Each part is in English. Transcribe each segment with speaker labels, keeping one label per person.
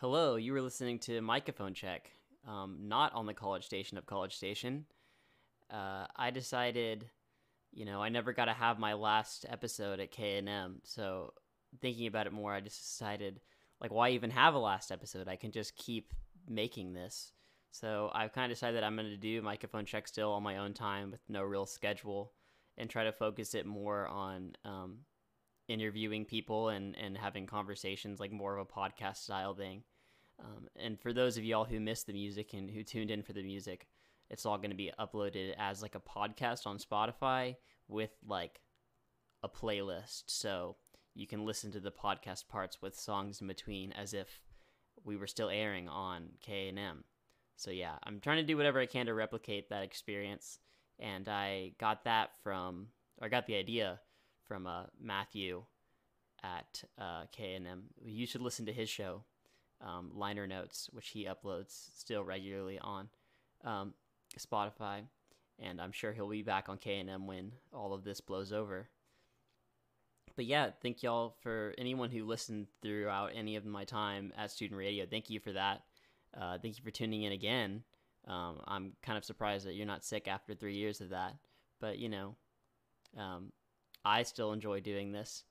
Speaker 1: Hello, you were listening to Microphone Check, um, not on the College Station of College Station. Uh, I decided, you know, I never got to have my last episode at KANM, so thinking about it more, I just decided, like, why even have a last episode? I can just keep making this. So I've kind of decided that I'm going to do Microphone Check still on my own time with no real schedule and try to focus it more on um, interviewing people and, and having conversations, like more of a podcast style thing. Um, and for those of y'all who missed the music and who tuned in for the music, it's all going to be uploaded as like a podcast on Spotify with like a playlist. So you can listen to the podcast parts with songs in between as if we were still airing on KANM. So yeah, I'm trying to do whatever I can to replicate that experience. And I got that from, or I got the idea from uh, Matthew at uh, KANM. You should listen to his show um, liner notes, which he uploads still regularly on um, Spotify, and I'm sure he'll be back on KANM when all of this blows over. But yeah, thank y'all for anyone who listened throughout any of my time at student radio. Thank you for that. Uh, thank you for tuning in again. Um, I'm kind of surprised that you're not sick after three years of that, but you know, um, I still enjoy doing this.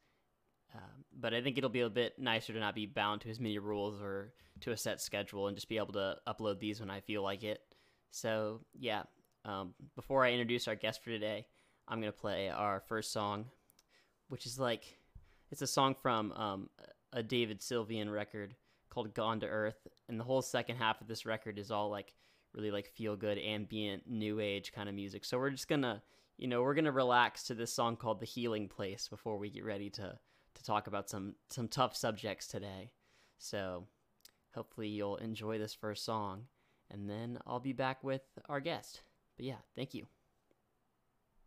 Speaker 1: Um, but I think it'll be a bit nicer to not be bound to as many rules or to a set schedule and just be able to upload these when I feel like it. So, yeah, um, before I introduce our guest for today, I'm going to play our first song, which is like, it's a song from um, a David Sylvian record called Gone to Earth. And the whole second half of this record is all like really like feel good, ambient, new age kind of music. So we're just going to, you know, we're to relax to this song called The Healing Place before we get ready to to talk about some some tough subjects today. So hopefully you'll enjoy this first song, and then I'll be back with our guest. But yeah, thank you.